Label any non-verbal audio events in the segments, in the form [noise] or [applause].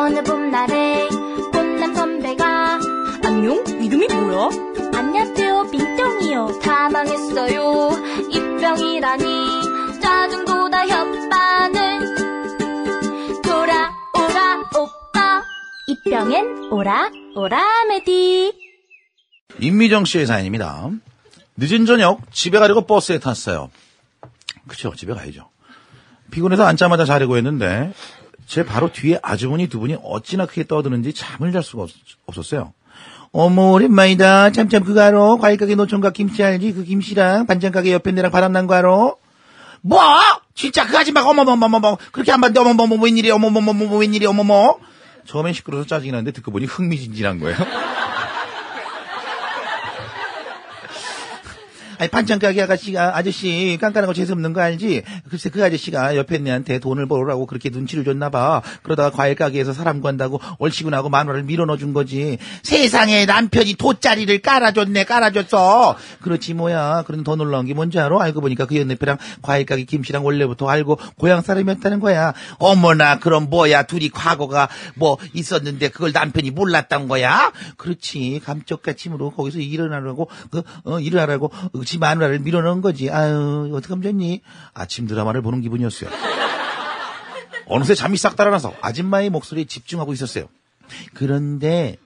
어느 봄날에 꽃남 선배가 안녕? 이름이 뭐야? 안녕하세요 빈병이요 다 망했어요 입병이라니 짜증보다 혓바늘 돌아오라 오빠 입병엔 오라 오라 메디 임미정 씨의 사연입니다. 늦은 저녁 집에 가려고 버스에 탔어요. 그쵸, 집에 가야죠. 피곤해서 앉자마자 자려고 했는데 제 바로 뒤에 아주머니 두 분이 어찌나 크게 떠드는지 잠을 잘 수가 없, 었어요 어머 오랜만이다. 참참 그거 알아? 과일 가게 노총각 김씨 알지? 그 김씨랑 반찬 가게 옆에 내랑 바람난 거 알아? 뭐? 진짜 그 아줌마가 어머머머머머 그렇게 안 봤는데 어머머머 웬일이야 어머머머머 웬일이야 어머머 처음엔 시끄러워서 짜증이 나는데 듣고 보니 흥미진진한 거예요. 아니 반찬 가게 아가씨가 아저씨 깐깐한 거 재수 없는 거 알지? 글쎄 그 아저씨가 옆에 애한테 돈을 벌으라고 그렇게 눈치를 줬나 봐. 그러다가 과일 가게에서 사람 구한다고 얼씨구 나고 만 원을 밀어 넣어 준 거지. 세상에 남편이 돗자리를 깔아줬네 깔아줬어. 그렇지 뭐야. 그런 더 놀라운 게 뭔지 알아? 알고 보니까 그 연애표랑 과일 가게 김씨랑 원래부터 알고 고향 사람이었다는 거야. 어머나 그럼 뭐야 둘이 과거가 뭐 있었는데 그걸 남편이 몰랐던 거야? 그렇지 감쪽같이 으로 거기서 일어나라고 그 어, 일어나라고 지 마누라를 밀어넣은 거지. 아유 어떡하면 좋니? 아침 드라마를 보는 기분이었어요. 어느새 잠이 싹 달아나서 아줌마의 목소리에 집중하고 있었어요. 그런데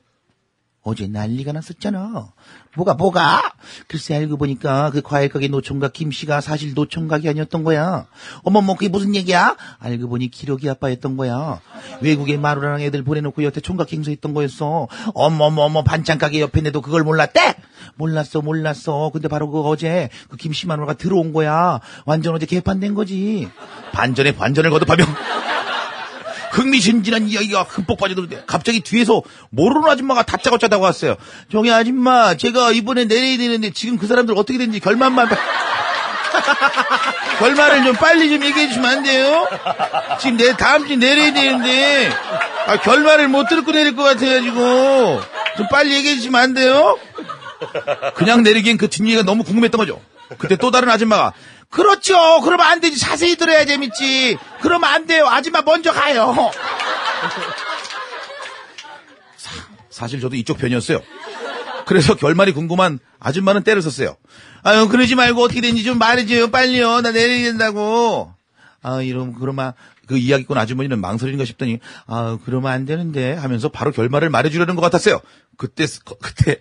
어제 난리가 났었잖아. 뭐가 뭐가? 글쎄 알고 보니까 그 과일 가게 노총각 김씨가 사실 노총각이 아니었던 거야. 어머머 그게 무슨 얘기야? 알고 보니 기록이 아빠였던 거야. 외국에 마누라랑 애들 보내놓고 여태 총각 행사했던 거였어. 어머머머 반찬 가게 옆에 내도 그걸 몰랐대? 몰랐어 몰랐어. 근데 바로 그 어제 그 김씨 마누라가 들어온 거야. 완전 어제 개판된 거지. 반전에 반전을 거듭하며 흥미진진한 이야기가 흠뻑 빠져들는데 갑자기 뒤에서 모르는 아줌마가 다짜고짜 다가왔어요. 저기 아줌마 제가 이번에 내려야 되는데 지금 그 사람들 어떻게 됐는지 결말만 봐- [laughs] 결말을 좀 빨리 좀 얘기해 주시면 안 돼요? 지금 내 다음 주에 내려야 되는데 아, 결말을 못 듣고 내릴 것 같아가지고 좀 빨리 얘기해 주시면 안 돼요? 그냥 내리기엔 그 뒷얘기가 너무 궁금했던 거죠. 그때 또 다른 아줌마가 그렇죠. 그러면 안 되지. 자세히 들어야 재밌지. 그러면 안 돼요. 아줌마 먼저 가요. 사, 실 저도 이쪽 편이었어요. 그래서 결말이 궁금한 아줌마는 때를 썼어요. 아유 그러지 말고 어떻게 된지 좀 말해줘요. 빨리요. 나 내려야 된다고. 아 이러면 그러면 그 이야기꾼 아주머니는 망설이는가 싶더니 아 그러면 안 되는데 하면서 바로 결말을 말해주려는 것 같았어요. 그때 그때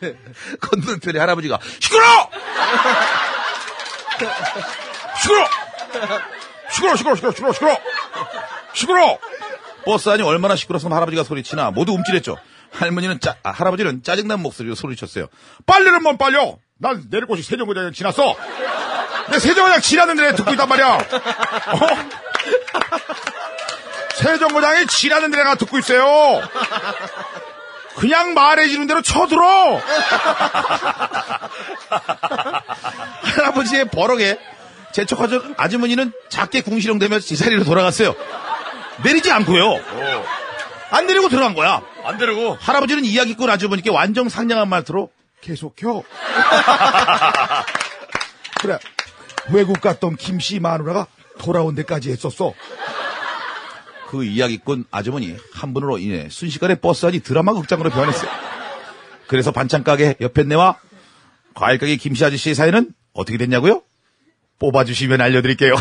[laughs] 건너편에 할아버지가 시끄러! 시끄러! 시끄러 시끄러 시끄러 시끄러 시끄러 시끄러 버스 안이 얼마나 시끄러서 할아버지가 소리치나 모두 움찔했죠. 할머니는 짜, 아, 할아버지는 짜증난 목소리로 소리쳤어요. 빨리는 뭔 빨려! 난 내릴 곳이 세정거장 지났어! 내 세정거장 지났는데 듣고 있단 말이야! 어? 세정거장이 지나는 데가 듣고 있어요! 그냥 말해주는 대로 쳐들어! 할아버지의 버럭에 재촉하던 아주머니는 작게 궁시렁대며 지사리로 돌아갔어요. 내리지 않고요. 안 내리고 들어간 거야. 안 되려고. 할아버지는 이야기꾼 아주머니께 완전 상냥한 말투로 계속혀. [laughs] 그래. 외국 갔던 김씨 마누라가 돌아온 데까지 했었어. 그 이야기꾼 아주머니 한 분으로 인해 순식간에 버스 안이 드라마 극장으로 변했어요. 그래서 반찬 가게 옆에 내와 과일 가게 김씨 아저씨의 사연은 어떻게 됐냐고요? 뽑아주시면 알려드릴게요.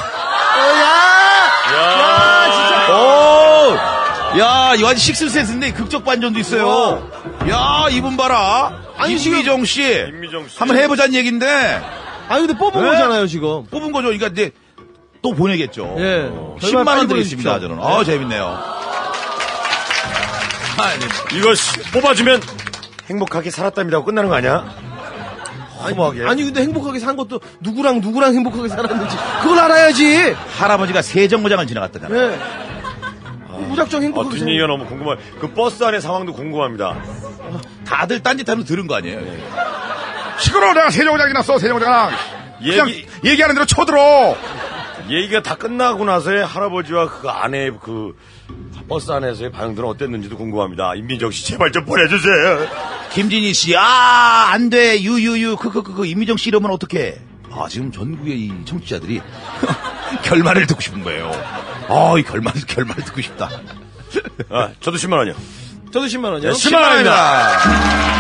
오! 야, 이거 아주 식스센스인데 극적 반전도 있어요. 야, 이분 봐라. 아니, 임미정 씨. 임미정 씨. 한번 해보자는 얘기인데, 아니 근데 뽑은 네? 거잖아요 지금. 뽑은 거죠. 그러니까 이제 또 보내겠죠. 예. 10만 빨리 원 드리겠습니다, 보내주십시오. 저는. 어, 재밌네요. 아, 네. 이거 씨, 뽑아주면 행복하게 살았답니다. 끝나는 거 아니야? 허무하게. 아니 근데 행복하게 산 것도 누구랑 누구랑 행복하게 살았는지 그걸 알아야지. 할아버지가 세정거장을 지나갔다잖아요. 예. 무작정 행복하게 어, 산 뒷얘기가 너무 궁금해. 그 버스 안의 상황도 궁금합니다. 다들 딴짓하면서 들은 거 아니에요. 시끄러워 내가 세정거장이 났어 세정거장 그냥 얘기- 얘기하는 대로 쳐들어 얘기가 다 끝나고 나서의 할아버지와 그 아내의 그 버스 안에서의 반응들은 어땠는지도 궁금합니다. 임민정 씨 제발 좀 보내주세요. 김진희 씨, 아, 안 돼. 유유유. 그, 그, 그, 그, 임미정 씨 이러면 어떡해. 아, 지금 전국의 이 청취자들이 [laughs] 결말을 듣고 싶은 거예요. 아, 이 결말, [laughs] 결말 듣고 싶다. 아, 저도 10만 원이요. 저도 10만 원이요. 네, 10만 원입니다.